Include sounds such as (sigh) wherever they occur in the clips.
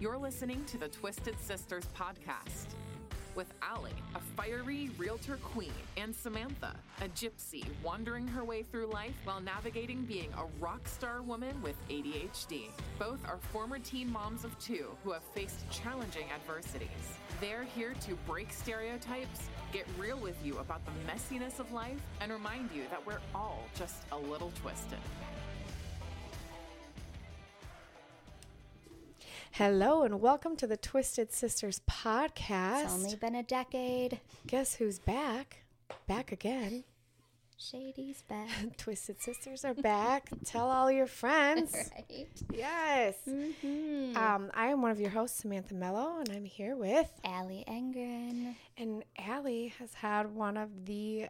You're listening to the Twisted Sisters podcast with Allie, a fiery realtor queen, and Samantha, a gypsy wandering her way through life while navigating being a rock star woman with ADHD. Both are former teen moms of two who have faced challenging adversities. They're here to break stereotypes, get real with you about the messiness of life, and remind you that we're all just a little twisted. Hello and welcome to the Twisted Sisters podcast. It's only been a decade. Guess who's back? Back again. Shady's back. (laughs) Twisted Sisters are back. Tell all your friends. (laughs) right. Yes. Mm-hmm. Um, I am one of your hosts, Samantha Mello, and I'm here with. Allie Engren. And Allie has had one of the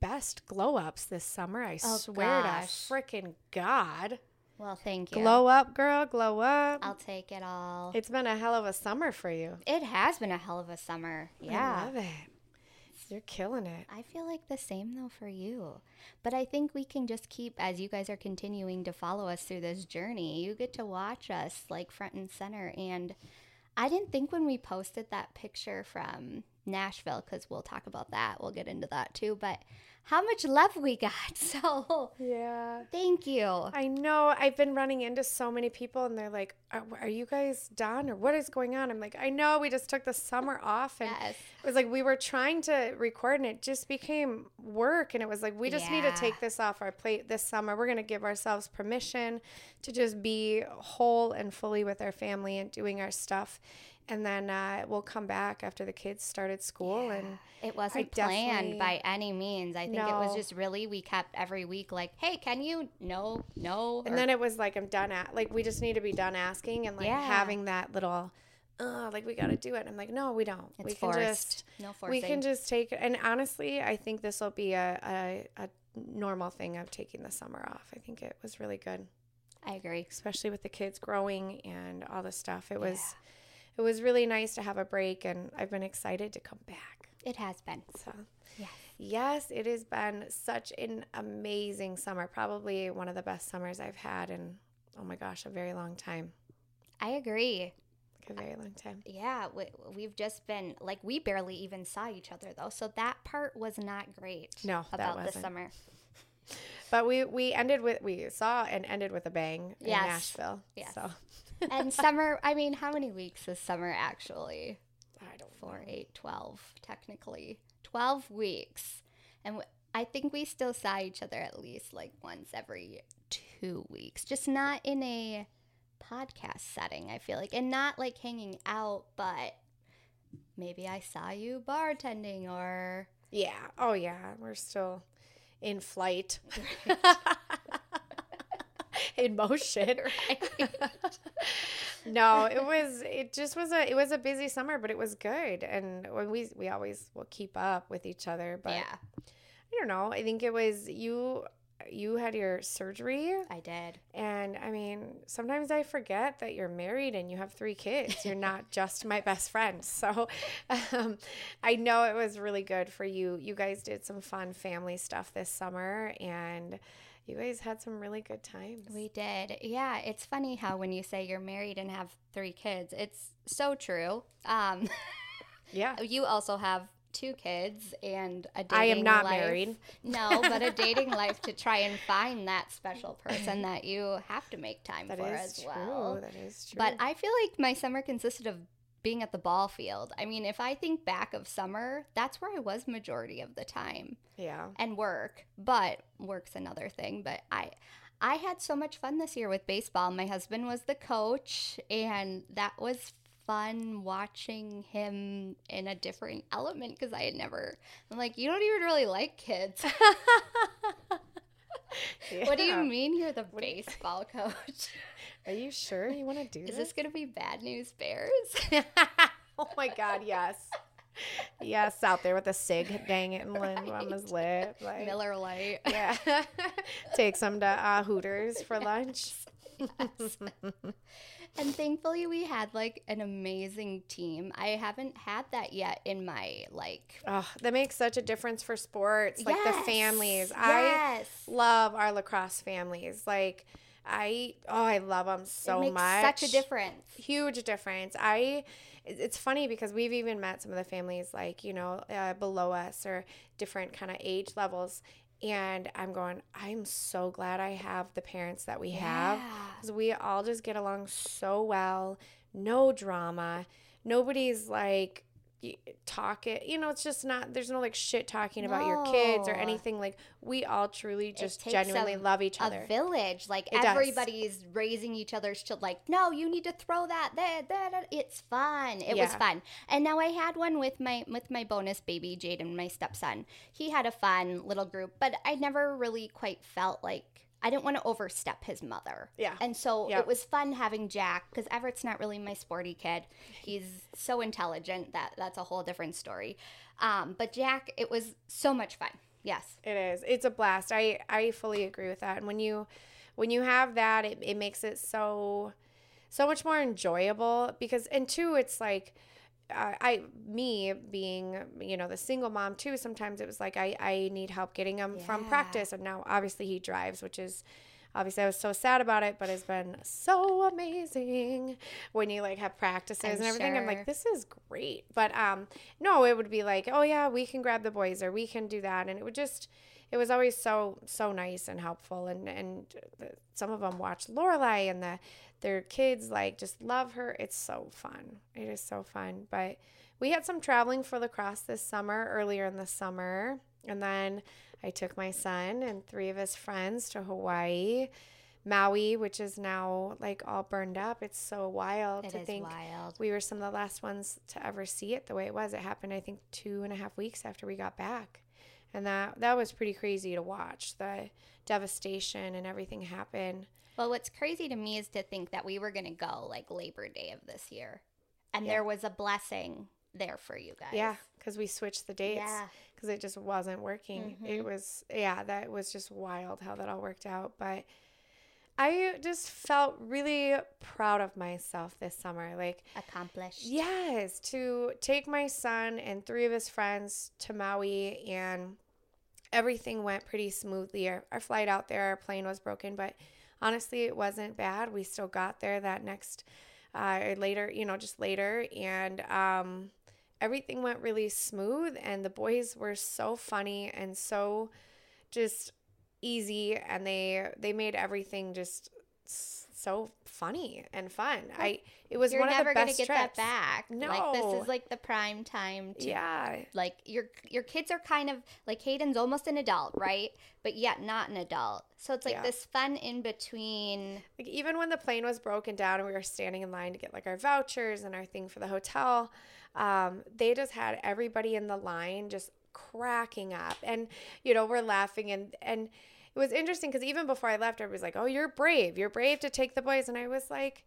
best glow ups this summer. I Oh, swear gosh. to freaking God. Well, thank you. Glow up, girl. Glow up. I'll take it all. it's been a hell of a summer for you. it has been a hell of a summer. Yeah. I love it. You're killing it. I feel like the same though for you. But I think we can just keep, as you guys are continuing to follow us through this journey, you get to watch us like front and center. And I didn't think when we posted that picture from Nashville, because we'll talk about that, we'll get into that too, but how much love we got. (laughs) So Yeah. thank you. I know. I've been running into so many people, and they're like, "Are, are you guys done, or what is going on?" I'm like, "I know. We just took the summer (laughs) off, and Yes. it was like we were trying to record, and it just became work. And it was like we just need to take this off our plate this summer. We're gonna give ourselves permission to just be whole and fully with our family and doing our stuff, and then uh, we'll come back after the kids started school and." It wasn't planned by any means. I think it was just really we kept every week like, "Hey, can you? No, no." And or- then it was like I'm done at like we just need to be done asking and like Yeah. having that little uh like we got to do it. I'm like no, we don't. it's we can forced. just no forcing. we can just take it. And honestly, I think this will be a, a a normal thing of taking the summer off. I think it was really good, I agree. especially with the kids growing and all the stuff. It was it was really nice to have a break and I've been excited to come back. It has been. So Yes. Yes, it has been such an amazing summer. Probably one of the best summers I've had in oh my gosh, a very long time. I agree. Like a very long time. Yeah, we, we've just been like we barely even saw each other though, so that part was not great. No, about the wasn't. summer. But we we ended with we saw and ended with a bang in Nashville. Yes. So and summer. I mean, how many weeks is summer actually? I don't Four, know. eight, twelve, technically twelve weeks, and w- I think we still saw each other at least like once every two weeks, just not in a podcast setting. I feel like, and not like hanging out, but maybe I saw you bartending or Yeah. Oh yeah. We're still in flight. (laughs) (laughs) (laughs) in motion. Right? (laughs) no, it was it just was a it was a busy summer, but it was good. And when we we always will keep up with each other. But yeah, I don't know. I think it was you you had your surgery I did. and I mean, sometimes I forget that you're married and you have three kids. You're not (laughs) just my best friend. So um, I know it was really good for you. You guys did some fun family stuff this summer and you guys had some really good times. We did. Yeah, it's funny how when you say you're married and have three kids, it's so true. Um, (laughs) yeah. you also have two kids and a dating I am not life. married. No, but a dating life to try and find that special (laughs) person that you have to make time That for is as true. well. That is true. But I feel like my summer consisted of being at the ball field. I mean, if I think back of summer, that's where I was majority of the time yeah. and work, but work's another thing. But I, I had so much fun this year with baseball. My husband was the coach, and that was fun watching him in a different element because I had never. I'm like, you don't even really like kids. (laughs) (laughs) What do you mean you're the baseball (laughs) coach? Are you sure you want to do Is this? this gonna be bad news bears? (laughs) oh my god, yes. Yes, out there with a cig dang it and limb on his lip. Like, Miller Lite. Yeah. Take some to uh, Hooters for lunch. And thankfully, we had like an amazing team. I haven't had that yet in my like. Oh, that makes such a difference for sports, like the Yes, families. I love our lacrosse families. Like, I oh I love them so it makes much. such a difference. Huge difference. I it's funny because we've even met some of the families like you know uh, below us or different kind of age levels, and I'm going. I'm so glad I have the parents that we have because we all just get along so well. No drama. Nobody's like talk it you know it's just not there's no like shit talking about your kids or anything like we all truly just genuinely a- love each other. A village, like It does. everybody's raising each other's children. Like, no, you need to throw that there. there." It's fun. It was fun. And now I had one with my with my bonus baby Jaden, my stepson. He had a fun little group, but I never really quite felt like I didn't want to overstep his mother. Yeah. And so Yep. it was fun having Jack because Everett's not really my sporty kid. He's so intelligent that that's a whole different story. Um, but Jack, it was so much fun. Yes. It is. It's a blast. I I fully agree with that. And when you when you have that, it, it makes it so so much more enjoyable because and two, it's like uh, I me being you know the single mom too. Sometimes it was like I I need help getting him from practice, and now obviously he drives, which is. Obviously, I was so sad about it, but it's been so amazing when you like have practices I'm and everything. I'm like, this is great. But um, no, it would be like, oh yeah, we can grab the boys or we can do that, and it would just, it was always so so nice and helpful. And and the, some of them watch Lorelai and the their kids like just love her. It's so fun. It is so fun. But we had some traveling for lacrosse this summer, earlier in the summer, and then I took my son and three of his friends to Hawaii. Maui, which is now like all burned up. It's so wild It to is think wild. we were some of the last ones to ever see it the way it was. It happened, I think, two and a half weeks after we got back, and that that was pretty crazy to watch the devastation and everything happen. Well, what's crazy to me is to think that we were going to go like Labor Day of this year. And Yeah. there was a blessing there for you guys. Yeah, because we switched the dates Yeah. because it just wasn't working. It mm-hmm. was yeah, that was just wild how that all worked out, but. I just felt really proud of myself this summer. Like, Accomplished. Yes, to take my son and three of his friends to Maui, and everything went pretty smoothly. Our, our flight out there, our plane was broken, but honestly, it wasn't bad. We still got there that next, uh, later, you know, just later, and um, everything went really smooth. And the boys were so funny and so just easy, and they they made everything just s- so funny and fun. I it was You're one of never the gonna best get trips. that back. Like this is like the prime time to Yeah, like your your kids are kind of like Hayden's almost an adult, right? But yet not an adult. So it's like Yeah. this fun in between. like even when the plane was broken down and we were standing in line to get like our vouchers and our thing for the hotel, um, they just had everybody in the line just cracking up, and you know we're laughing and and it was interesting because even before I left, everybody was like, "Oh, you're brave. You're brave to take the boys," and I was like,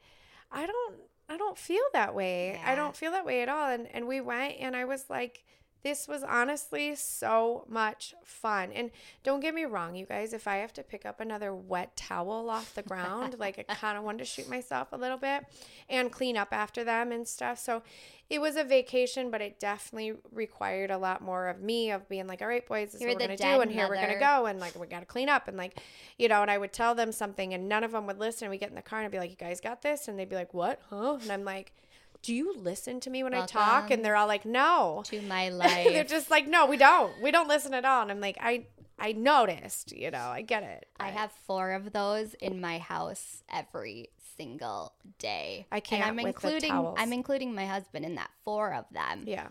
"I don't, I don't feel that way. I don't feel that way at all." And and we went, and I was like. This was honestly so much fun. And don't get me wrong, you guys, if I have to pick up another wet towel off the ground, like I (laughs) kind of wanted to shoot myself a little bit and clean up after them and stuff. So it was a vacation, but it definitely required a lot more of me of being like, all right, boys, this is what we're going to do. And here we're going to go. And like, we got to clean up. And like, you know, and I would tell them something and none of them would listen. We get in the car and I'd be like, you guys got this? And they'd be like, what? Huh? And I'm like, do you listen to me when I talk? And they're all like, no. To (laughs) my life. They're just like, no, we don't. We don't listen at all. And I'm like, I I noticed, you know, I get it. I have four of those in my house every single day. I can't And I'm including. I'm including my husband in that. Four of them. Yeah.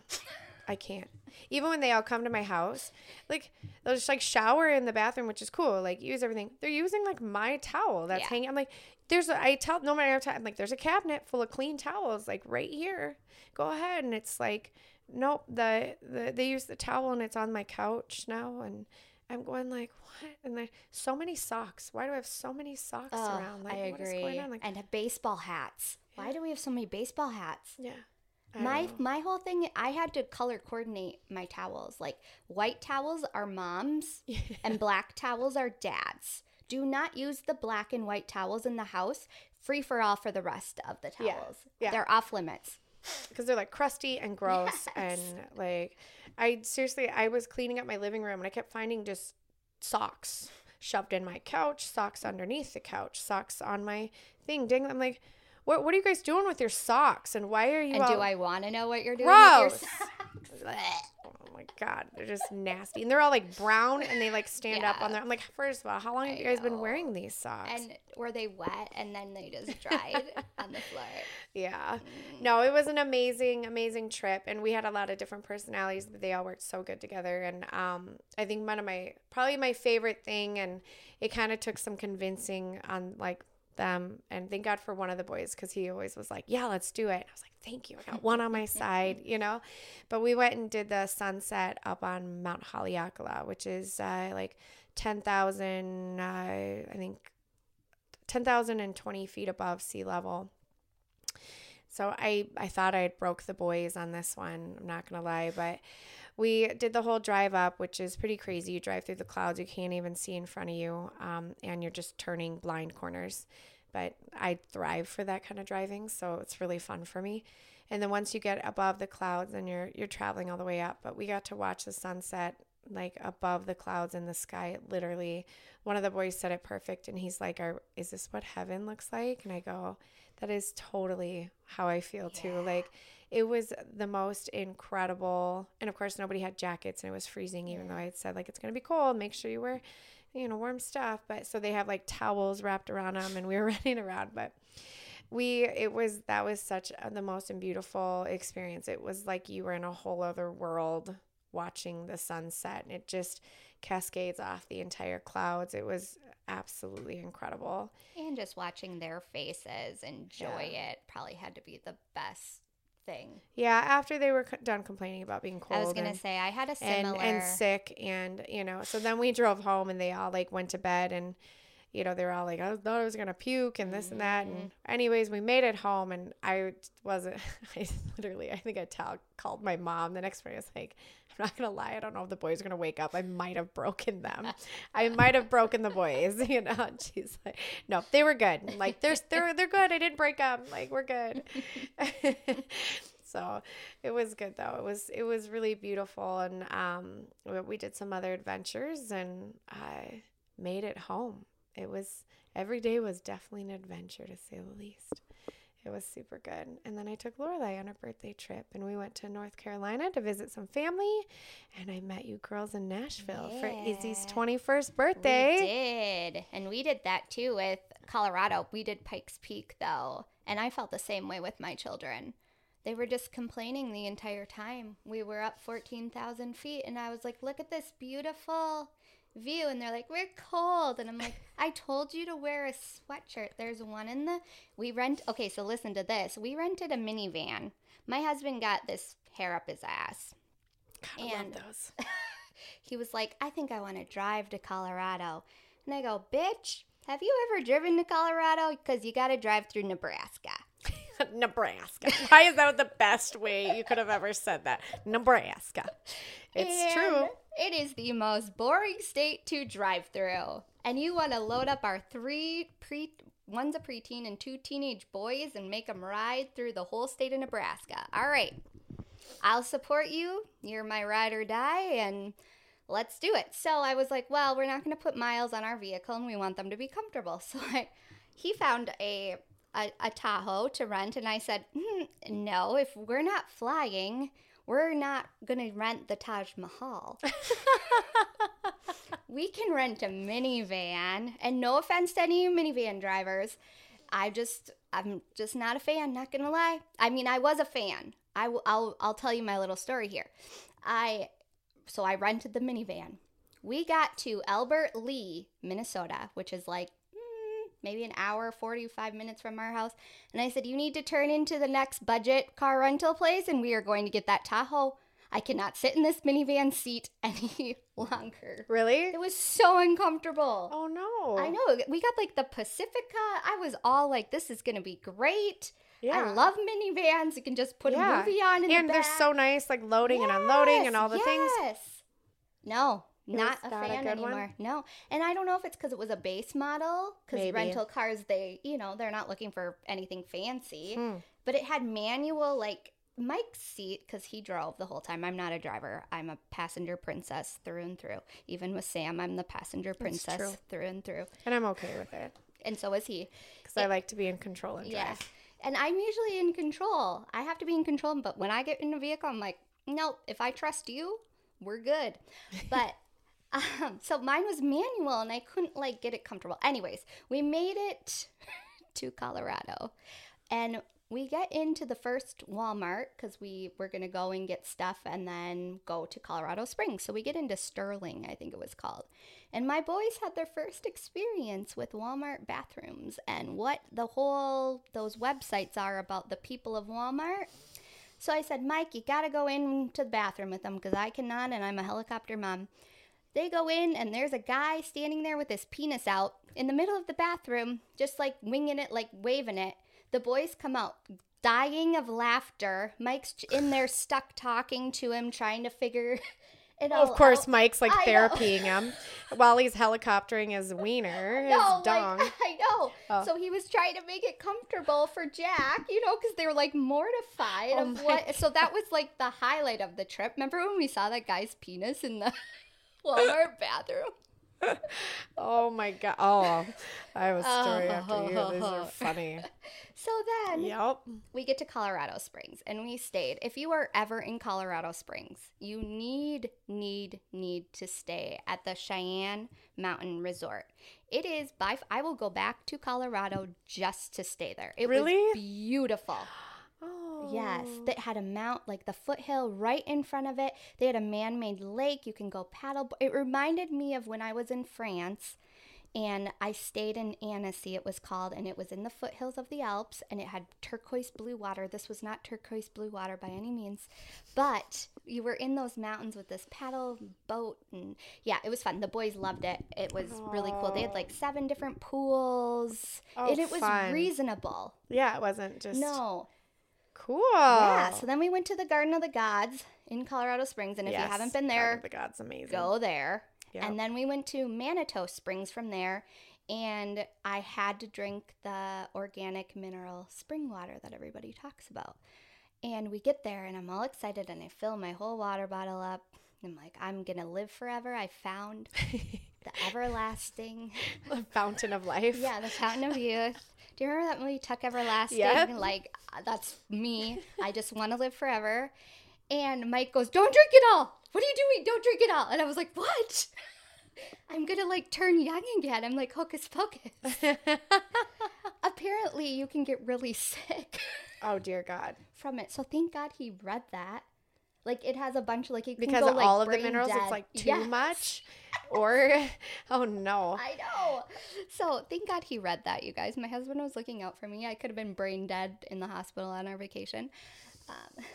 I can't. Even when they all come to my house, like they'll just like shower in the bathroom, which is cool. Like use everything. They're using like my towel that's Yeah. hanging. I'm like, there's a. I tell no matter I'm like, there's a cabinet full of clean towels, like right here. Go ahead, and it's like, nope. The, the they use the towel and it's on my couch now, and I'm going like, what? And there's so many socks. Why do I have so many socks Oh, around? Like, I agree. Like, and baseball hats. Why do we have so many baseball hats? yeah. I My my whole thing, I had to color coordinate my towels. Like white towels are mom's, (laughs) and black towels are dad's. Do not use the black and white towels in the house. Free for all for the rest of the towels. yeah. yeah. They're off limits. because they're like crusty and gross (laughs) and like I seriously I was cleaning up my living room and I kept finding just socks shoved in my couch, socks underneath the couch, socks on my thing. Ding. I'm like, what, what are you guys doing with your socks? And why are you And out- do I want to know what you're doing Gross. (laughs) god, they're just nasty, and they're all like brown, and they like stand up on there. I'm like, first of all, how long have I you guys been wearing these socks? And were they wet and then they just dried on the floor? (laughs) yeah, no, it was an amazing, amazing trip, and we had a lot of different personalities, but they all worked so good together. And um, I think one of my probably my favorite thing, and it kind of took some convincing on like them, and thank God for one of the boys because he always was like, yeah, let's do it. And I was like, thank you, I got one on my (laughs) side, you know. But we went and did the sunset up on Mount Haleakala, which is uh, like 10,000, uh, I think 10,020 feet above sea level. So I, I thought I broke the boys on this one. I'm not going to lie, but we did the whole drive up, which is pretty crazy. You drive through the clouds, you can't even see in front of you, um, and you're just turning blind corners. But I thrive for that kind of driving, so it's really fun for me. And then once you get above the clouds, and you're you're traveling all the way up. But we got to watch the sunset like above the clouds in the sky. Literally, one of the boys said it perfect, and he's like, "Are is this what heaven looks like?" And I go, "That is totally how I feel too." Like it was the most incredible, and of course nobody had jackets, and it was freezing. Even though I had said like it's gonna be cold, make sure you wear, you know, warm stuff. But so they have like towels wrapped around them, and we were (laughs) running around, but we it was that was such a, the most beautiful experience it was like you were in a whole other world watching the sunset and it just cascades off the entire clouds it was absolutely incredible And just watching their faces enjoy it probably had to be the best thing. yeah after they were done complaining about being cold I was gonna and, say I had a and, similar. and sick and you know so then we drove home and they all like went to bed and you know they were all like i thought i was gonna puke and this and that Mm-hmm. and anyways we made it home and i wasn't (laughs) i literally i think i called my mom the next morning i was like (laughs) not gonna lie i don't know if the boys are gonna wake up. I might have broken them. I might have broken the boys (laughs) you know? She's like no they were good. Like they're they're, they're good. I didn't break them like we're good. (laughs) So it was good though. It was it was really beautiful. And um we- we did some other adventures and i made it home. It was every day was definitely an adventure to say the least it was super good and then i took lorelai on a birthday trip and we went to north carolina to visit some family and i met you girls in nashville for izzy's Yeah. 21st We birthday did. And we did that too with Colorado. We did Pikes Peak though. And I felt the same way with my children. They were just complaining the entire time. We were up 14,000 feet and I was like, look at this beautiful view. And they're like, we're cold. And I'm like, (laughs) I told you to wear a sweatshirt. There's one in the. We rent. Okay, so listen to this. We rented a minivan. My husband got this hair up his ass. God, I And- love those (laughs) he was like, I think I want to drive to Colorado. And I go, bitch, have you ever driven to Colorado? Because you got to drive through Nebraska. (laughs) nebraska why is that the best way you could have ever said that nebraska it's And true It is the most boring state to drive through. And you want to load up our three pre. One's a preteen and two teenage boys and make them ride through the whole state of Nebraska. All right. I'll support you. You're my ride or die, and let's do it. So I was like, well, we're not going to put miles on our vehicle, and we want them to be comfortable. (laughs) So I, he found a, a a Tahoe to rent, and I said, "Hmm, no, if we're not flying, we're not going to rent the Taj Mahal. (laughs) we can rent a minivan, and no offense to any minivan drivers, I just I'm just not a fan. Not gonna lie. I mean, I was a fan. I will. I'll I'll tell you my little story here. I so I rented the minivan. We got to Albert Lea, Minnesota, which is like maybe an hour, 45 minutes from our house. And I said, You need to turn into the next budget car rental place, and we are going to get that Tahoe. I cannot sit in this minivan seat (laughs) any longer. really It was so uncomfortable. oh no I know. We got like the Pacifica. I was all like, this is going to be great. yeah I love minivans. You can just put Yeah. a movie on in and the they're back. so nice like loading and unloading and all the things Yes. No, not a not a fan good one? anymore. No. And I don't know if it's because it was a base model, because rental cars, they, you know, they're not looking for anything fancy. Hmm. But it had manual, like, Mike's seat, because he drove the whole time. I'm not a driver. I'm a passenger princess through and through. Even with Sam, I'm the passenger princess through and through. And I'm okay with it And so is he. because I like to be in control and drive. Yes. And I'm usually in control. I have to be in control, but when I get in a vehicle, I'm like, nope, if I trust you, we're good. (laughs) But um, so mine was manual and I couldn't like get it comfortable. Anyways, we made it (laughs) to Colorado and we get into the first Walmart because we were going to go and get stuff and then go to Colorado Springs. So we get into Sterling, I think it was called. And my boys had their first experience with Walmart bathrooms and what the whole, those websites are about the people of Walmart. So I said, Mike, you got to go into the bathroom with them because I cannot and I'm a helicopter mom. They go in and there's a guy standing there with his penis out in the middle of the bathroom, just like winging it, like waving it. The boys come out dying of laughter. Mike's in there stuck talking to him, trying to figure (laughs) it all Of course, out. Mike's like I know. therapying him while he's helicoptering his wiener, (laughs) his No, dong. like (laughs) I know. Oh. So he was trying to make it comfortable for Jack, you know, because they were like mortified Oh of what. So that was like the highlight of the trip. Remember when we saw that guy's penis in the Walmart bathroom? (laughs) oh my god! Oh, I have a story after you. These are (laughs) funny. So then Yep. we get to Colorado Springs and we stayed. If you are ever in Colorado Springs, you need, need, need to stay at the Cheyenne Mountain Resort. It is by, I will go back to Colorado just to stay there. It Really? was beautiful. Oh. Yes, that had a mount like the foothill right in front of it. They had a man-made lake. You can go paddle. It reminded me of when I was in France, and I stayed in Annecy. It was called, and it was in the foothills of the Alps, and it had turquoise blue water. This was not turquoise blue water by any means, but you were in those mountains with this paddle boat, and yeah, it was fun. The boys loved it. It was really cool. They had like seven different pools, Oh, and it was fun. reasonable. Yeah, it wasn't just No, cool. yeah, so then we went to the Garden of the Gods in Colorado Springs, and if you haven't been there, Garden of the God's amazing. go there. Yep. And then we went to Manitou Springs from there, and I had to drink the organic mineral spring water that everybody talks about. And we get there, and I'm all excited, and I fill my whole water bottle up. I'm like, I'm gonna live forever. I found (laughs) the everlasting, the fountain of life. yeah, the fountain of youth. Do you remember that movie Tuck Everlasting? Yep. Like that's me. I just want to live forever. And Mike goes, "Don't drink it all. What are you doing? Don't drink it all." And I was like, "What?" (laughs) I'm gonna like turn young again. I'm like hocus pocus. (laughs) Apparently, you can get really sick oh dear God! from it. So thank God he read that. Like it has a bunch of like can Because go, of like, all of the minerals, dead. it's like too Yes. much, (laughs) or (laughs) oh no. I know. So thank God he read that, you guys. My husband was looking out for me. I could have been brain dead in the hospital on our vacation. Um, (laughs)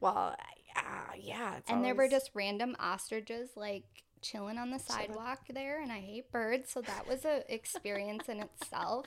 Well, uh, yeah. It's and there were just random ostriches like chilling on the sidewalk there, and I hate birds, so that was a experience in itself.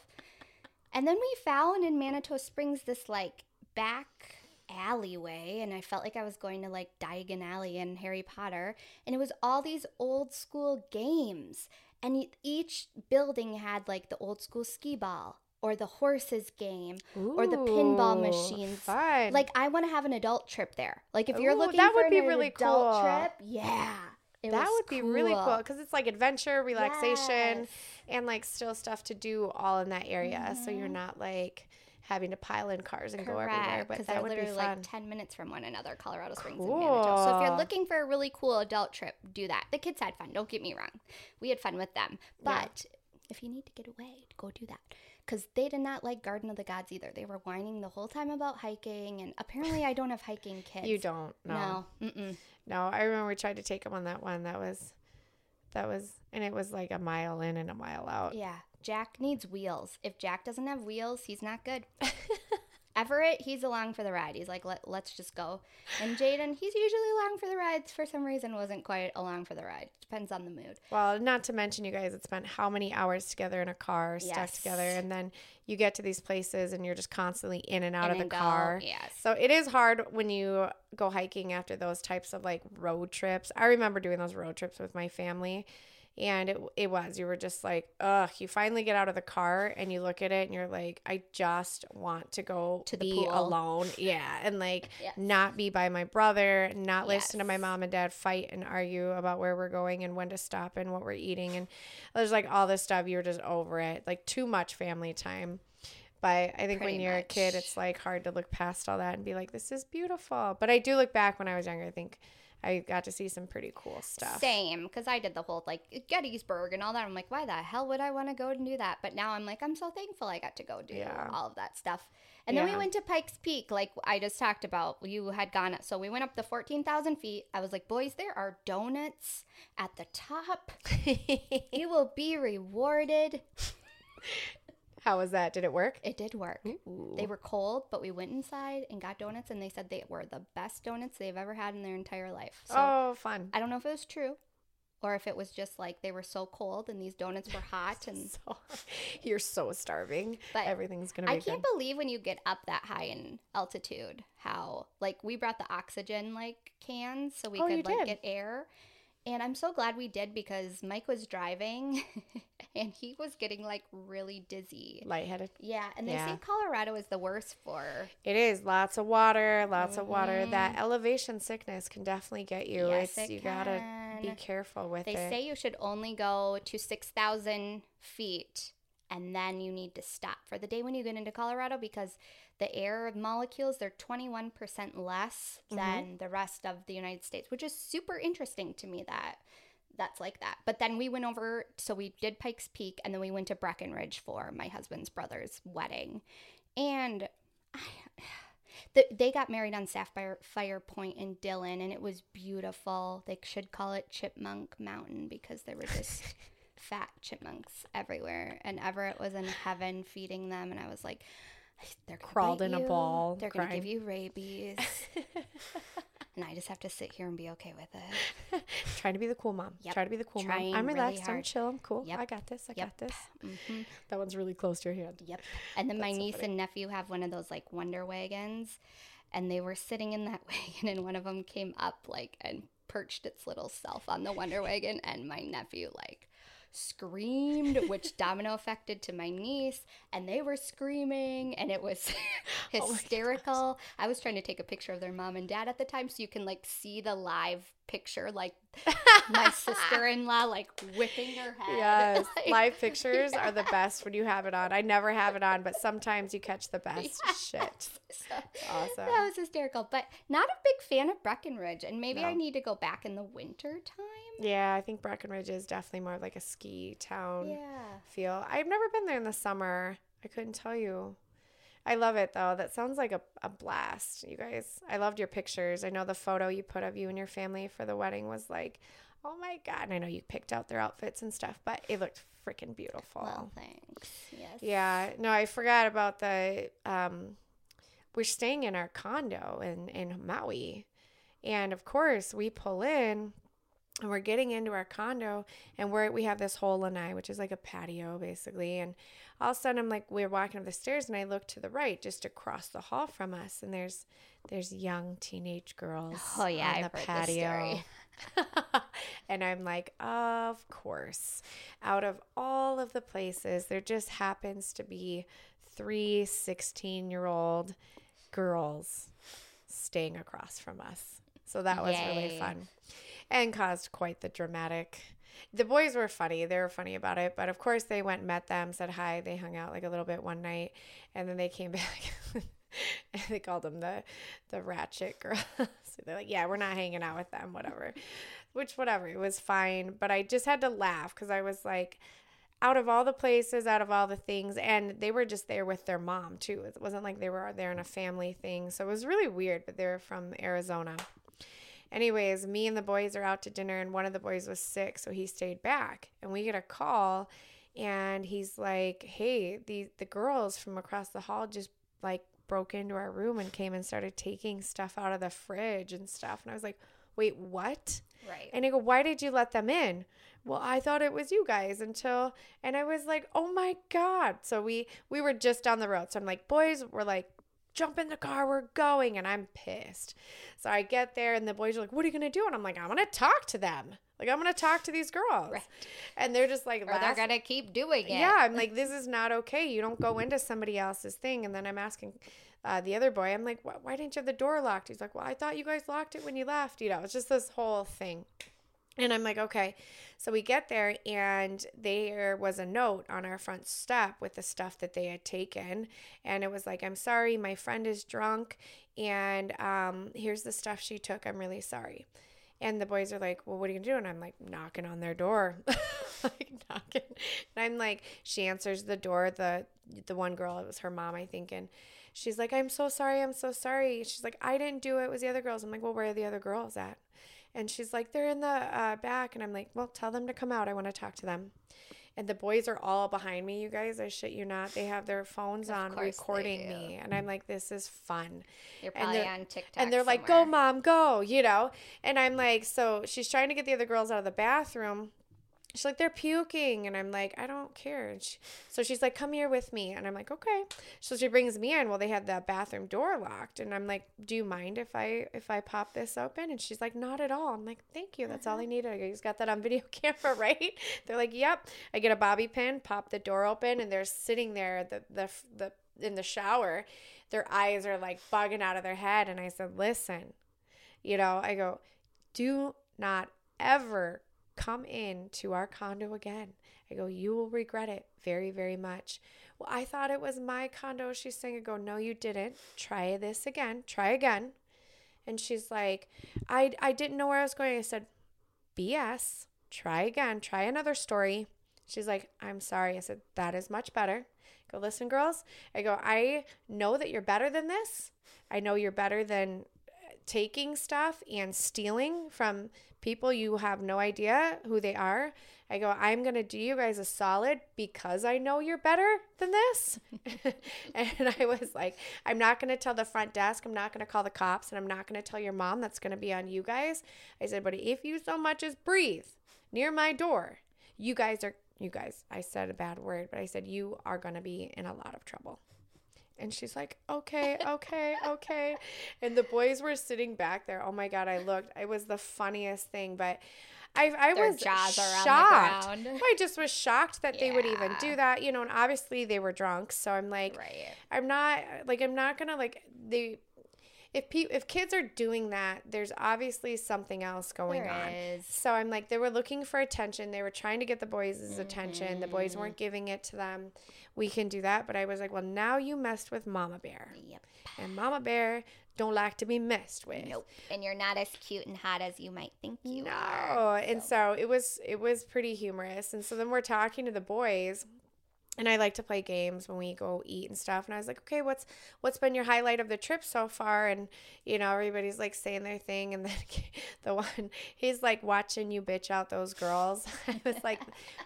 And then we found in Manitou Springs this like back alleyway, and I felt like I was going to like Diagon Alley in Harry Potter, and it was all these old school games, and each building had like the old school skee ball. Or the horses game, or the pinball machines. fun. Like I want to have an adult trip there. Like if you're Ooh, looking that for would be an really adult cool. trip, yeah, it that would be really cool because it's like adventure, relaxation, Yes. and like still stuff to do all in that area. So you're Mhm. not like having to pile in cars and go everywhere. Correct, But because that they're would be literally fun. like ten minutes from one another, Colorado Springs and Manitou. So if you're looking for a really cool adult trip, do that. The kids had fun. Don't get me wrong, we had fun with them. Yeah. But if you need to get away, go do that. Because they did not like Garden of the Gods either. They were whining the whole time about hiking, and apparently I don't have hiking (laughs) kids. you don't know. No. Mm-mm. No, I remember we tried to take them on that one. That was, that was, and it was like a mile in and a mile out. Yeah, Jack needs wheels. If Jack doesn't have wheels, he's not good. (laughs) Everett, he's along for the ride. He's like, Let, let's just go. And Jaden, he's usually along for the rides. For some reason, wasn't quite along for the ride. Depends on the mood. Well, not to mention you guys had spent how many hours together in a car, stuck Yes. together, and then you get to these places and you're just constantly in and out In of the go, car. yes. So it is hard when you go hiking after those types of like road trips. I remember doing those road trips with my family And it, it was, you were just like, ugh, you finally get out of the car and you look at it and you're like, I just want to go To the be pool. alone. Yeah. And like (laughs) Yes. not be by my brother, not listen to my mom and dad fight and argue about where we're going and when to stop and what we're eating. And there's like all this stuff. You were just over it. Like too much family time. But I think when you're a kid, it's like hard to look past all that and be like, this is beautiful. But I do look back when I was younger. I think I got to see some pretty cool stuff. Same, because I did the whole like Gettysburg and all that. I'm like, why the hell would I want to go and do that? But now I'm like, I'm so thankful I got to go do Yeah. all of that stuff. And then we went to Pikes Peak, like I just talked about. You had gone, so we went up the 14,000 feet. I was like, boys, there are donuts at the top. (laughs) you will be rewarded. How was that? Did it work? It did work. They were cold, but we went inside and got donuts, and they said they were the best donuts they've ever had in their entire life. So oh, fun. I don't know if it was true or if it was just like they were so cold and these donuts were hot (laughs) and So, you're so starving. But Everything's going to be I can't good. believe when you get up that high in altitude how like we brought the oxygen like cans so we Oh, could like did? get air. And I'm so glad we did because Mike was driving (laughs) and he was getting like really dizzy. Lightheaded. Yeah, and they Yeah. say Colorado is the worst for It is lots of water, lots of water. That elevation sickness can definitely get you. Mm-hmm. Yes, it's it you gotta be careful with They it. They say you should only go to 6,000 feet and then you need to stop for the day when you get into Colorado because the air molecules, they're 21% less Mm-hmm. than the rest of the United States, which is super interesting to me that that's like that. But then we went over, so we did Pikes Peak and then we went to Breckenridge for my husband's brother's wedding. And I, (sighs) the, they got married on Sapphire Fire Point in Dillon, and it was beautiful. They should call it Chipmunk Mountain because there were just (laughs) fat chipmunks everywhere, and Everett was in heaven feeding them, and I was like, "They're Crawled in a ball, They're gonna give you rabies." (laughs) and I just have to sit here and be okay with it. (laughs) Trying to be the cool mom. Yep. Try to be the cool Trying mom. I'm really relaxed. I'm chill. I'm cool. Yep. I got this. I Yep. got this. hmm (laughs) That one's really close to your hand. Yep. And then my so niece funny. and nephew have one of those like wonder wagons, and they were sitting in that wagon, and one of them came up like and perched its little self on the wonder wagon, and my nephew like screamed, which domino affected to my niece, and they were screaming, and it was (laughs) Oh hysterical. I was trying to take a picture of their mom and dad at the time, so you can like see the live picture, like my (laughs) sister-in-law like whipping her head. Yes, (laughs) Like, live pictures are the best when you have it on. I never have it on, but sometimes you catch the best (laughs) shit. So, Awesome. That was hysterical, but not a big fan of Breckenridge, and maybe I need to go back in the winter time. Yeah, I think Breckenridge is definitely more of like a ski town Yeah. feel. I've never been there in the summer. I couldn't tell you. I love it though. That sounds like a, a blast, you guys. I loved your pictures. I know the photo you put of you and your family for the wedding was like, oh my God. And I know you picked out their outfits and stuff, but it looked freaking beautiful. Well, thanks. Yes. Yeah, no, I forgot about the. Um, we're staying in our condo in in Maui, and of course we pull in, and we're getting into our condo, and we're we have this whole lanai, which is like a patio basically, and all of a sudden I'm like we're walking up the stairs, and I look to the right just across the hall from us, and there's there's young teenage girls. Oh, yeah, on I've the patio. (laughs) and I'm like, of course. Out of all of the places, there just happens to be three 16 year old girls staying across from us. So that was really fun and caused quite the dramatic. The boys were funny. They were funny about it. But of course, they went met them, said hi. They hung out like a little bit one night. And then they came (laughs) back. and they called them the, the ratchet girls. (laughs) so they're like, yeah, we're not hanging out with them, whatever. Which, whatever, it was fine. But I just had to laugh because I was like, out of all the places, out of all the things, and they were just there with their mom too. It wasn't like they were there in a family thing. So it was really weird, but they were from Arizona. Anyways, me and the boys are out to dinner, and one of the boys was sick, so he stayed back. And we get a call, and he's like, "Hey, the the girls from across the hall just like broke into our room and came and started taking stuff out of the fridge and stuff." And I was like, "Wait, what?" Right. And I go, "Why did you let them in?" Well, I thought it was you guys until, and I was like, "Oh my god!" So we we were just down the road. So I'm like, "Boys, we're like." Jump in the car, we're going, and I'm pissed. So I get there, and the boys are like, What are you gonna do? And I'm like, I'm gonna talk to them. Like I'm gonna talk to these girls, Right. and they're just like, Or they're going to keep doing it. yeah. I'm (laughs) like, this is not okay. You don't go into somebody else's thing. And then I'm asking uh, the other boy, I'm like, why didn't you have the door locked? He's like, well, I thought you guys locked it when you left. You know, it's just this whole thing. And I'm like, okay. So we get there, and there was a note on our front step with the stuff that they had taken. And it was like, I'm sorry, my friend is drunk, and um, here's the stuff she took. I'm really sorry. And the boys are like, well, what are you gonna do? And I'm like, knocking on their door, (laughs) like knocking. And I'm like, she answers the door. The the one girl, it was her mom, I think, and she's like, I'm so sorry, I'm so sorry. She's like, I didn't do it. It was the other girls. I'm like, well, where are the other girls at? And she's like, they're in the uh, back. And I'm like, well, tell them to come out. I want to talk to them. And the boys are all behind me, you guys. I shit you not. They have their phones on recording me. And I'm like, this is fun You're and probably they're- on TikTok. and they're like, "Go, mom, go!" You know. And I'm like, so she's trying to get the other girls out of the bathroom. She's like, "They're puking," and I'm like, "I don't care." And she, so she's like, "Come here with me," and I'm like, "Okay." So she brings me in. Well, they had the bathroom door locked, and I'm like, "Do you mind if I if I pop this open?" And she's like, "Not at all." I'm like, "Thank you. That's all I mm-hmm. needed." I "You got that on video (laughs) camera, right?" They're like, "Yep." I get a bobby pin, pop the door open, and they're sitting there, the the the in the shower. Their eyes are like bugging out of their head, and I said, "Listen." you know, I go, do not ever come in to our condo again. I go, you will regret it very, very much. Well, I thought it was my condo. She's saying, I go, no, you didn't. Try this again. Try again. And she's like, I, I didn't know where I was going. I said, BS. Try again. Try another story. She's like, I'm sorry. I said, that is much better. I go, listen, girls. I go, I know that you're better than this. I know you're better than uh, taking stuff and stealing from people you have no idea who they are. I go, I'm going to do you guys a solid because I know you're better than this. (laughs) and I was like, I'm not going to tell the front desk. I'm not going to call the cops. And I'm not going to tell your mom. That's going to be on you guys. I said, but if you so much as breathe near my door, you guys are, you guys, I said a bad word, but I said, you are going to be in a lot of trouble. And she's like, okay, okay, okay. And the boys were sitting back there. Oh my God, I looked. It was the funniest thing. But I, I Their was jaws are on the shocked. I just was shocked that they would even do that, you know. And obviously they were drunk, so I'm like, right. I'm not like I'm not gonna like they. If pe- if kids are doing that, there's obviously something else going There on. is. So I'm like, they were looking for attention. They were trying to get the boys' attention. The Mm-hmm. boys weren't giving it to them. We can do that. But I was like, well, now you messed with Mama Bear. Yep. And Mama Bear don't like to be messed with. Nope. And you're not as cute and hot as you might think you are. No. are. And so it was it was pretty humorous. And so then we're talking to the boys and I like to play games when we go eat and stuff. And I was like, okay, what's what's been your highlight of the trip so far? And you know, everybody's like saying their thing, and then (laughs) the one he's like watching you bitch out those girls. (laughs) I was like,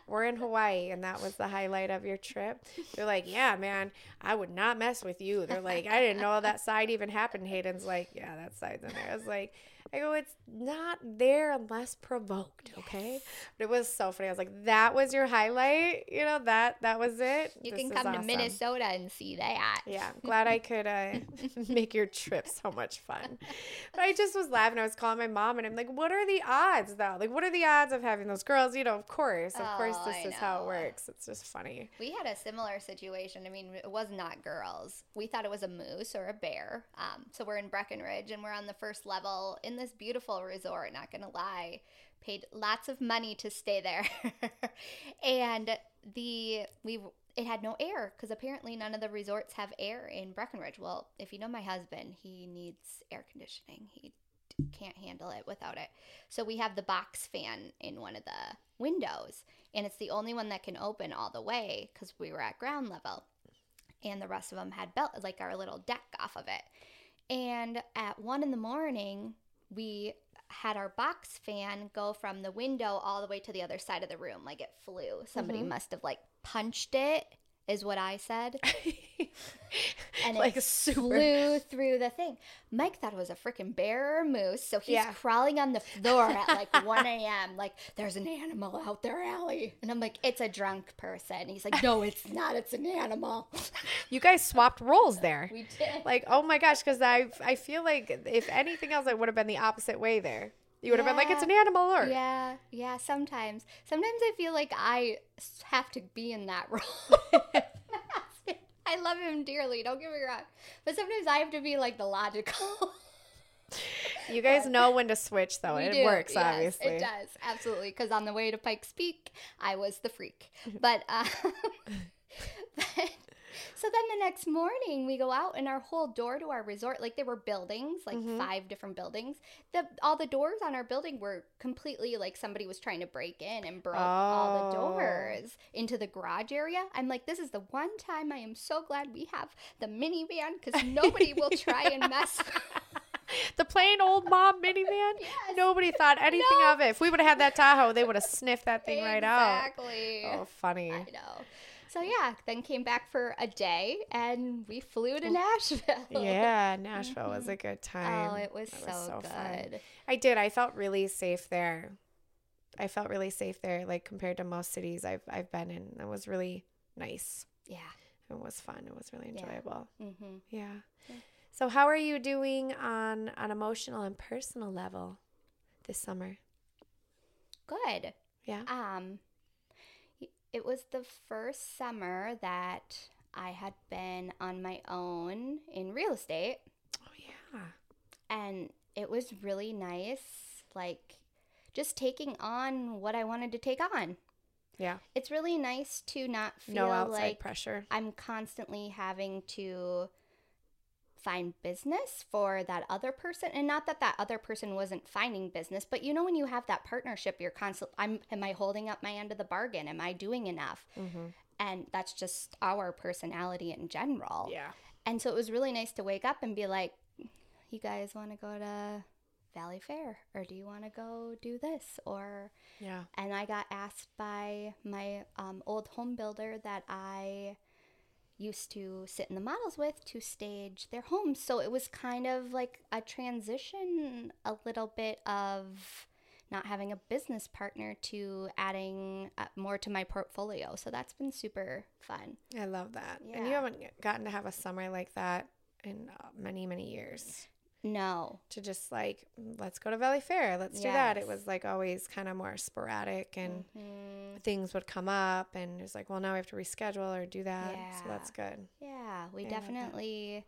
we're in Hawaii, and that was the highlight of your trip. They're like, yeah, man, I would not mess with you. They're like, I didn't know that side even happened. Hayden's like, yeah, that side's in there. I was like. I go, it's not there unless provoked, okay? But it was so funny. I was like, that was your highlight, you know, that that was it. You This can come to. Minnesota and see that. Yeah, I'm (laughs) glad I could uh, (laughs) make your trip so much fun. But I just was laughing. I was calling my mom, and I'm like, "What are the odds, though? Like, what are the odds of having those girls?" You know, of course, of course, Oh, this I is how it works. It's just funny. We had a similar situation. I mean, it was not girls. We thought it was a moose or a bear. Um, so we're in Breckenridge and we're on the first level in this beautiful resort, not to lie. Paid lots of money to stay there. (laughs) and the we it had no air because apparently none of the resorts have air in Breckenridge. Well, if you know my husband, he needs air conditioning. He can't handle it without it. So we have the box fan in one of the windows, and it's the only one that can open all the way because we were at ground level, and the rest of them had belt like our little deck off of it. And at one in the morning, we had our box fan go from the window all the way to the other side of the room, like it flew. Somebody mm-hmm. must have like punched it, is what I said. (laughs) and Like it super- flew through the thing. Mike thought it was a freaking bear or moose, so he's Yeah. crawling on the floor at like (laughs) 1 a.m. Like, there's an animal out there, Allie. And I'm like, it's a drunk person. He's like, no, it's (laughs) not. It's an animal. You guys swapped roles there. we did. Like, oh my gosh, because I I feel like if anything else, it would have been the opposite way there. You would have been like, it's an animal alert. Yeah, yeah, sometimes. Sometimes I feel like I have to be in that (laughs) role. (laughs) I love him dearly, don't get me wrong. But sometimes I have to be like the logical. (laughs) You guys know when to switch though. We it do. works, Yes, obviously. It does, absolutely. Because on the way to Pikes Peak, I was the freak. But, uh, but so then the next morning we go out and our whole door to our resort, like there were buildings, like Mhm. five different buildings. The all the doors on our building were completely like somebody was trying to break in and broke all the Oh. doors into the garage area. I'm like, this is the one time I am so glad we have the minivan because nobody (laughs) will try and mess. (laughs) The (laughs) plain old mom minivan. Yes. Nobody thought anything No. of it. If we would have had that Tahoe, they would have sniffed that thing right out. Exactly. Oh, funny. I know. So yeah, then came back for a day and we flew to Nashville. Yeah, (laughs) Nashville was a good time. Oh, it was so, was so fun. good. I did. I felt really safe there. I felt really safe there, like compared to most cities I've I've been in. It was really nice. Yeah. It was fun. It was really Yeah. enjoyable. hmm Yeah. Yeah. So how are you doing on an emotional and personal level this summer? Good. Yeah. Um, it was the first summer that I had been on my own in real estate, Oh yeah. and it was really nice. Like, just taking on what I wanted to take on. Yeah. It's really nice to not feel No outside like pressure. I'm constantly having to find business for that other person and not that that other person wasn't finding business but you know when you have that partnership you're constantly I'm am I holding up my end of the bargain am I doing enough Mm-hmm. and that's just our personality in general Yeah. and so it was really nice to wake up and be like you guys want to go to Valleyfair or do you want to go do this or Yeah. and I got asked by my um, old home builder that I used to sit in the models with to stage their homes. So it was kind of like a transition, a little bit of not having a business partner to adding uh, more to my portfolio. So that's been super fun. I love that. And you haven't gotten to have a summer like that in uh, many, many years. No. To just like, let's go to Valleyfair. Let's do that. It was like always kind of more sporadic and Mhm. things would come up and it's like, well, now we have to reschedule or do that. So that's good. Yeah, we I definitely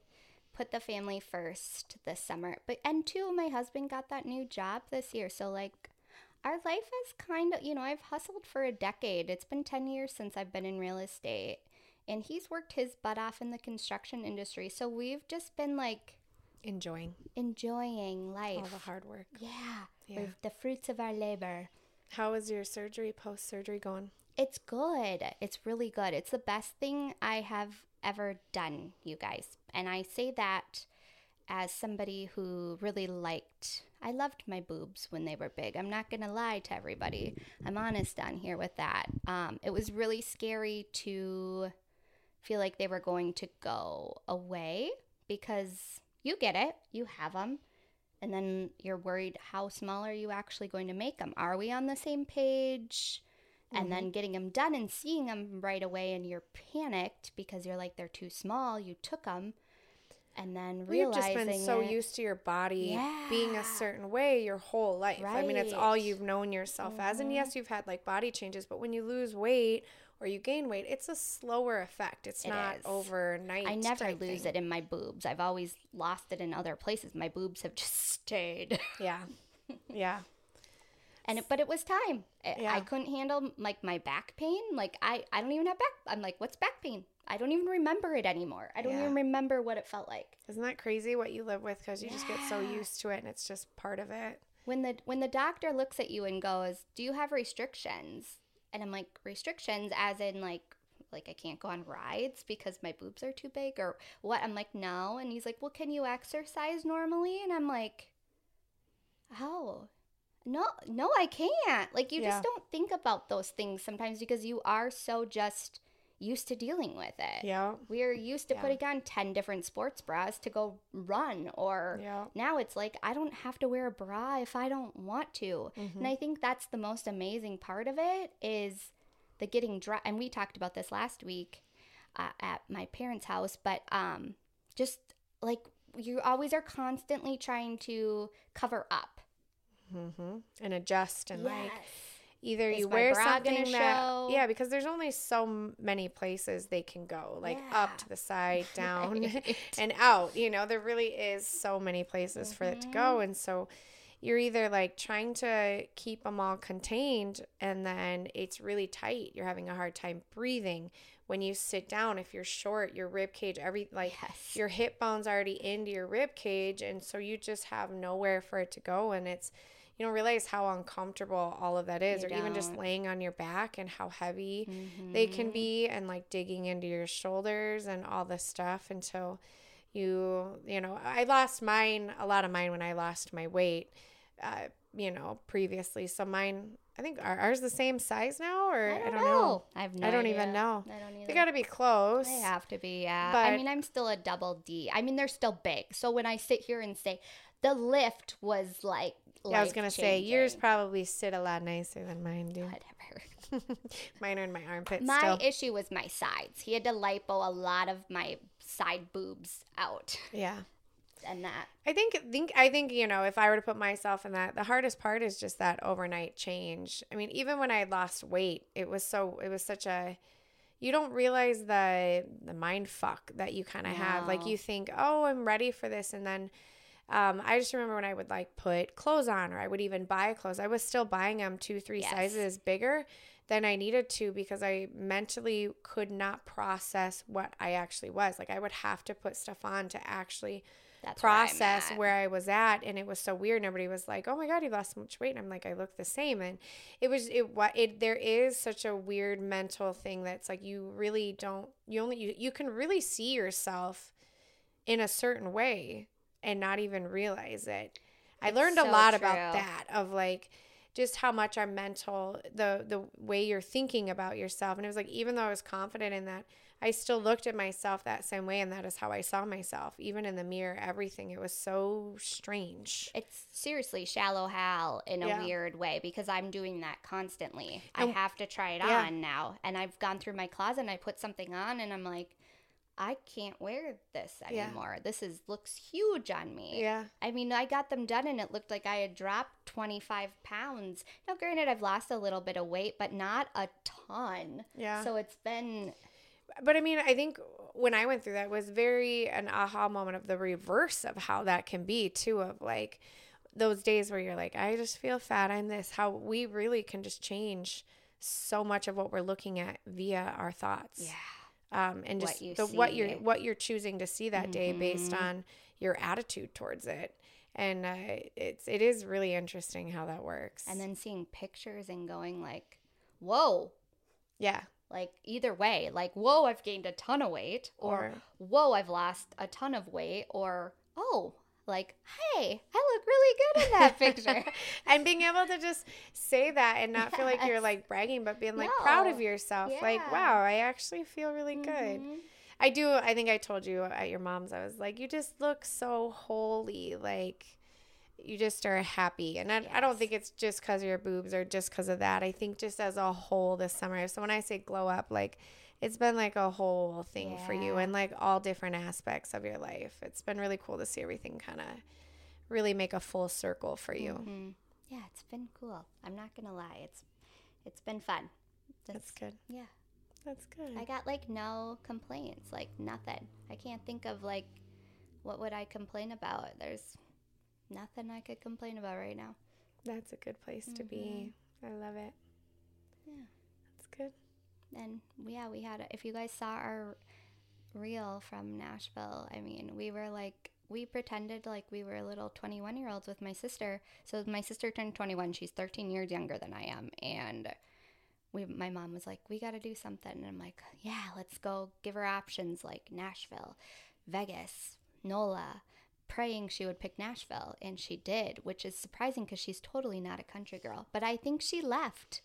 put the family first this summer. But and two, my husband got that new job this year, so like our life has kind of, you know, I've hustled for a decade. It's been 10 years since I've been in real estate. And he's worked his butt off in the construction industry. So we've just been like Enjoying enjoying life. all the hard work. yeah, Yeah. the fruits of our labor. How is your surgery, post surgery going? It's good. It's really good. It's the best thing I have ever done, you guys. And I say that as somebody who really liked, I loved my boobs when they were big. I'm not going to lie to everybody. I'm honest on here with that. Um, it was really scary to feel like they were going to go away because you get it, you have them. And then you're worried how small are you actually going to make them? Are we on the same page? and then getting them done and seeing them right away and you're panicked because you're like they're too small you took them and then Well, You've just been so it- used to your body being a certain way your whole life. I mean, it's all you've known yourself as. And Mhm. yes, you've had like body changes, but when you lose weight or you gain weight, it's a slower effect. It's It not is. overnight. I never lose thing. it in my boobs. I've always lost it in other places. My boobs have just (laughs) stayed. Yeah. Yeah. And it, but it was time. I, Yeah. I couldn't handle like my back pain. Like I I don't even have back. I'm like, what's back pain? I don't even remember it anymore. I don't Yeah. even remember what it felt like. Isn't that crazy what you live with? Because you just get so used to it and it's just part of it. when the when the doctor looks at you and goes, "Do you have restrictions?" And I'm like, "Restrictions as in like like I can't go on rides because my boobs are too big or what?" I'm like, "No." And he's like, "Well, can you exercise normally?" And I'm like, "Oh. No, no, I can't." Like you Yeah. just don't think about those things sometimes because you are so just used to dealing with it. Yeah. We're used to Yeah. putting on 10 different sports bras to go run or Yeah. now it's like I don't have to wear a bra if I don't want to. Mm-hmm. And I think that's the most amazing part of it is the getting dry and we talked about this last week uh, at my parents' house, but um just like you always are constantly trying to cover up. and adjust and like Yes. Either Is you wear something that show? yeah because there's only so many places they can go like up to the side (laughs) down Right. (laughs) and out you know there really is so many places for it to go Mm-hmm. and so you're either like trying to keep them all contained and then it's really tight you're having a hard time breathing when you sit down if you're short your rib cage every like Yes. your hip bone's already into your rib cage and so you just have nowhere for it to go and it's you don't realize how uncomfortable all of that is You or even just laying on your back and how heavy they can be and like digging into your shoulders and all this stuff until you you know i lost mine a lot of mine when i lost my weight uh, you know previously so mine i think are ours the same size now or I don't, know. I have no I don't idea. even know. I don't either. they got to be close They have to be, yeah. But- I mean, I'm still a double D. I mean, they're still big. So when I sit here and say the lift was like, yeah i was gonna say yours probably sit a lot nicer than mine do. Whatever. (laughs) mine are in my armpits My still. issue was my sides. He had to lipo a lot of my side boobs out, yeah. And that. I think think I think you know if I were to put myself in that the hardest part is just that overnight change. I mean even when I lost weight it was so it was such a you don't realize the the mind fuck that you kind of have. Like you think oh I'm ready for this and then um, I just remember when I would like put clothes on or I would even buy clothes I was still buying them two three Yes. sizes bigger than I needed to because I mentally could not process what I actually was like I would have to put stuff on to actually that's process at. where I was at, and it was so weird. Nobody was like, "Oh my god, you lost so much weight." And I'm like, "I look the same," and it was it. What it there is such a weird mental thing that's like you really don't. You only you, you can really see yourself in a certain way and not even realize it. I It's learned a so lot about that of like just how much our mental the the way you're thinking about yourself and it was like even though I was confident in that I still looked at myself that same way and that is how I saw myself even in the mirror everything it was so strange It's seriously shallow Hal in a Yeah. weird way because I'm doing that constantly. And- I have to try it Yeah. on now. And I've gone through my closet and I put something on and I'm like, I can't wear this Yeah. anymore. This is looks huge on me. yeah I mean, I got them done and it looked like I had dropped 25 pounds. Now, granted, I've lost a little bit of weight, but not a ton. Yeah. So it's been, but I mean, I think when I went through that was very an aha moment of the reverse of how that can be too of like those days where you're like, I just feel fat. I'm this. How we really can just change so much of what we're looking at via our thoughts. yeah. Um, and What just you the what you're see. Mm-hmm. what you're choosing to see that day based on your attitude towards it. And uh, it's it is really interesting how that works. And then seeing pictures and going like, whoa, yeah, like either way, like, whoa, I've gained a ton of weight, or, Or- whoa, I've lost a ton of weight, or, oh, like, hey, I look really good in that picture. (laughs) (laughs) and being able to just say that and not feel like you're like bragging but being like proud of No. yourself like wow i actually feel really good Mhm. i do i think i told you at your mom's i was like you just look so holy like you just are happy and i, I don't think it's just because of your boobs or just because of that i think just as a whole this summer so when i say glow up like it's been like a whole thing for you and like all different aspects of your life it's been really cool to see everything kind of really make a full circle for you Mhm. Yeah, it's been cool. I'm not gonna lie, it's it's been fun. That's It's- good. Yeah, That's good. I got like no complaints, like nothing. I can't think of like what would I complain about. There's nothing I could complain about right now. That's a good place to be. I love it. Yeah. That's good. And yeah, we had. If you guys saw our reel from Nashville, I mean, we were like, we pretended like we were little 21 year olds with my sister. So my sister turned 21. She's 13 years younger than I am, and we. My mom was like, we got to do something, and I'm like, yeah, let's go. Give her options like Nashville, Vegas, NOLA. Praying she would pick Nashville, and she did, which is surprising because she's totally not a country girl. But I think she left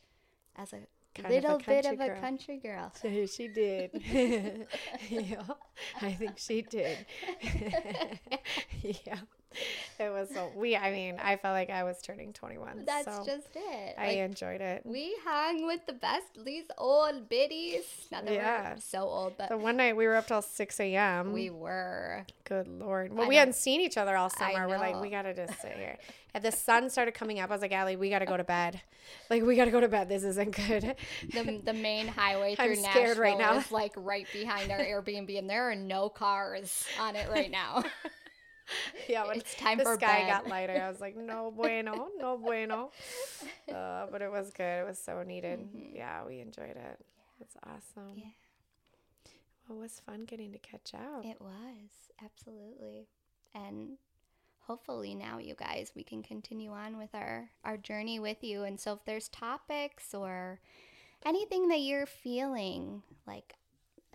as a Kind of a little bit country of a girl. country girl. she did. (laughs) (laughs) yeah, I think she did. (laughs) yeah. (laughs) it was so we. I mean, I felt like I was turning 21. That's so just it. I Like, enjoyed it. we hung with the best, these old biddies. Not that Yeah. we're so old, but The one night we were up till 6 a.m. we were. Good lord. Well, I we know. hadn't seen each other all summer. We're like, we gotta just sit here. (laughs) And the sun started coming up. I was like, Allie, we gotta go to bed. Like, we gotta go to bed. This isn't good. The, the main highway (laughs) I'm through scared Nashville right now. is like right behind our Airbnb, and there are no cars on it right now. (laughs) yeah, when it's time the for sky bed. got lighter, I was like, no (laughs) bueno, no bueno. (laughs) Uh, but it was good. It was so needed. Yeah, we enjoyed it. It's awesome. Mm-hmm. Yeah. Well, it was fun getting to catch up. It was, absolutely. And hopefully now you guys we can continue on with our our journey with you and so if there's topics or anything that you're feeling like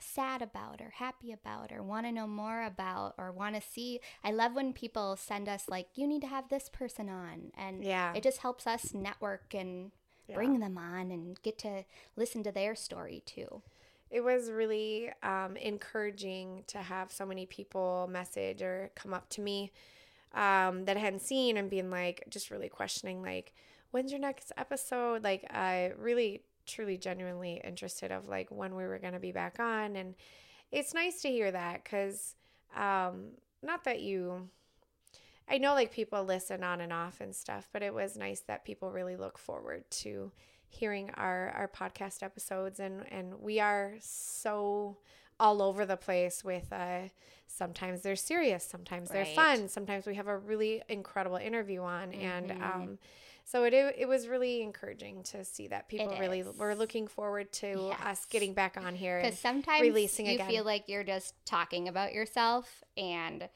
sad about or happy about or want to know more about or want to see i love when people send us like you need to have this person on and Yeah. it just helps us network and bring them on and get to listen to their story too it was really um, encouraging to have so many people message or come up to me um, that I hadn't seen and being like, just really questioning, like, when's your next episode? Like, I really, truly, genuinely interested of like when we were going to be back on. And it's nice to hear that because um, not that you, I know like people listen on and off and stuff, but it was nice that people really look forward to hearing our our podcast episodes and and we are so all over the place with uh sometimes they're serious sometimes they're Right. fun sometimes we have a really incredible interview on and Mhm. um so it, it was really encouraging to see that people really were looking forward to us getting back on here Because sometimes releasing you again. feel like you're just talking about yourself, and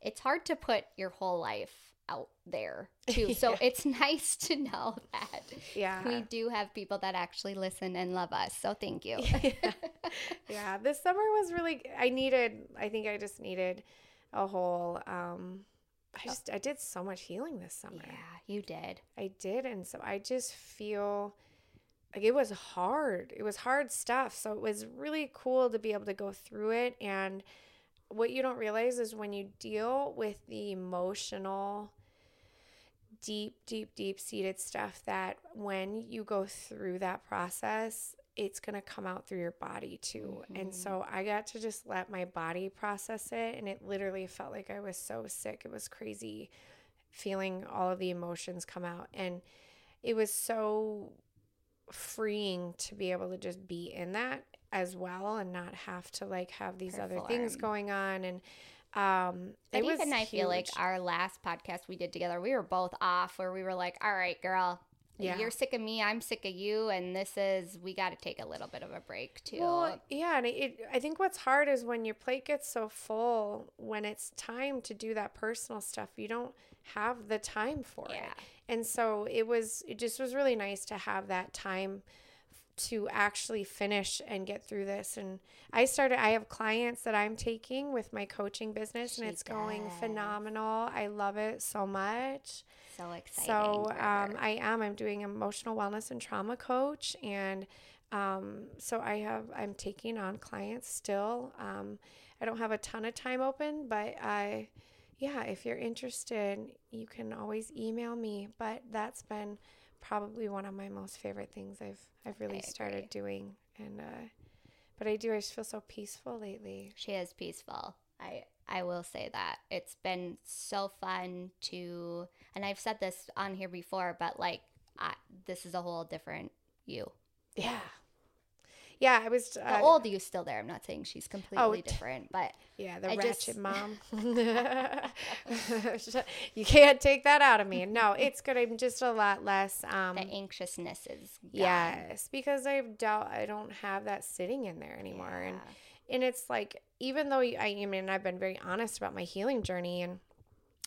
it's hard to put your whole life out there (laughs) too. So Yeah. it's (laughs) nice to know that yeah we do have people that actually listen and love us. So thank you. (laughs) yeah. yeah this summer was really i needed i think i just needed a whole um i oh. just i did so much healing this summer. Yeah, you did. i did and so i just feel like it was hard. It was hard stuff so it was really cool to be able to go through it and what you don't realize is when you deal with the emotional deep deep deep seated stuff that when you go through that process it's going to come out through your body too. And so i got to just let my body process it and it literally felt like i was so sick. It was crazy feeling all of the emotions come out and it was so freeing to be able to just be in that as well and not have to like have these other things going on. And um And it was even I feel like our last podcast we did together, we were both off where we were like, all right, girl. Yeah. You're sick of me, I'm sick of you, and this is we got to take a little bit of a break too. Well, yeah, and it, I think what's hard is when your plate gets so full, when it's time to do that personal stuff, you don't have the time for Yeah. it. And so it was, it just was really nice to have that time to actually finish and get through this. And I started, I have clients that I'm taking with my coaching business, and She it's going phenomenal. I love it so much. so exciting. So um. I am. I'm doing emotional wellness and trauma coach, and um, so I have. I'm taking on clients still. Um, I don't have a ton of time open, but I, yeah, if you're interested, you can always email me. But that's been probably one of my most favorite things I've I've really started doing, and uh, but I do. I just feel so peaceful lately. She is peaceful. I I will say that. It's been so fun to and I've said this on here before, but like I, this is a whole different you. Yeah, yeah. I was The uh, old you's still there. I'm not saying she's completely t- different, but Yeah, the I ratchet just- mom. (laughs) (laughs) you can't take that out of me. No, it's good. I'm just a lot less. Um, the anxiousness is gone. yes, because I've doubt I don't have that sitting in there anymore, and and it's like even though I, I mean I've been very honest about my healing journey and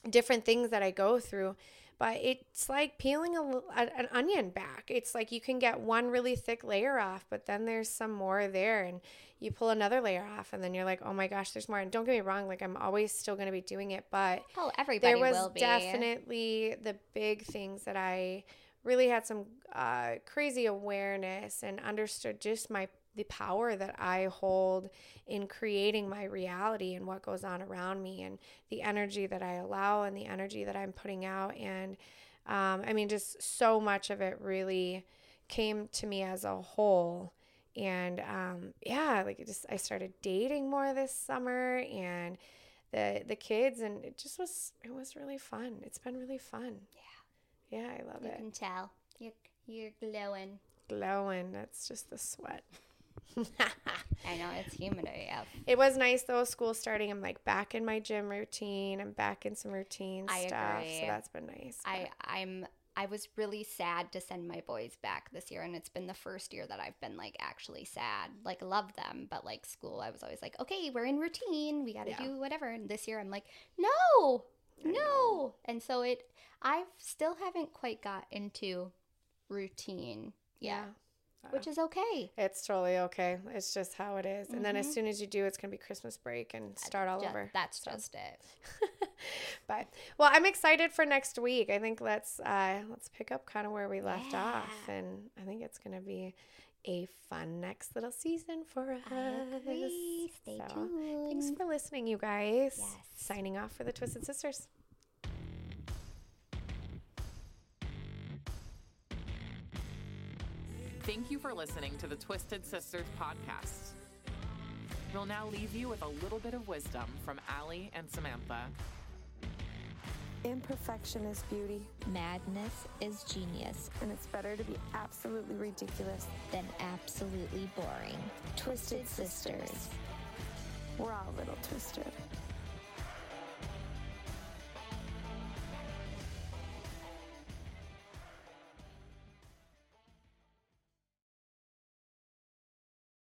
different things that I go through. But it's like peeling a, a- an onion back. It's like you can get one really thick layer off, but then there's some more there, and you pull another layer off, and then you're like, oh my gosh, there's more. And don't get me wrong, like I'm always still going to be doing it, but Oh, everybody there was definitely the big things that I really had some uh, crazy awareness and understood just my the power that I hold in creating my reality and what goes on around me and the energy that I allow and the energy that I'm putting out. And um, I mean, just so much of it really came to me as a whole. And um, yeah, like just I started dating more this summer and the the kids and it just was it was really fun. It's been really fun. Yeah. Yeah, I love You it. You can tell. You're you're glowing. Glowing. That's just the sweat. (laughs) I know it's humid AF. It was nice though, school starting. I'm like back in my gym routine. I'm back in some routine I stuff. agree. So that's been nice. I I'm I was really sad to send my boys back this year and it's been the first year that I've been like actually sad. Like love them, but like school I was always like, "Okay, we're in routine. We got to Yeah. do whatever." And this year I'm like, "No. No." And so it I still haven't quite got into routine yeah. Which is okay. It's totally okay. It's just how it is. And then as soon as you do, it's going to be Christmas break and start all Ju- over. That's So- just it. (laughs) but well, I'm excited for next week. I think let's uh let's pick up kind of where we left off and I think it's going to be a fun next little season for us. I agree. Stay So, tuned. Thanks for listening, you guys. Yes. Signing off for the Twisted Sisters. Thank you for listening to the Twisted Sisters podcast. We'll now leave you with a little bit of wisdom from Allie and Samantha. Imperfection is beauty, Madness is genius, and it's better to be absolutely ridiculous. than absolutely boring. Twisted Sisters. We're all a little twisted.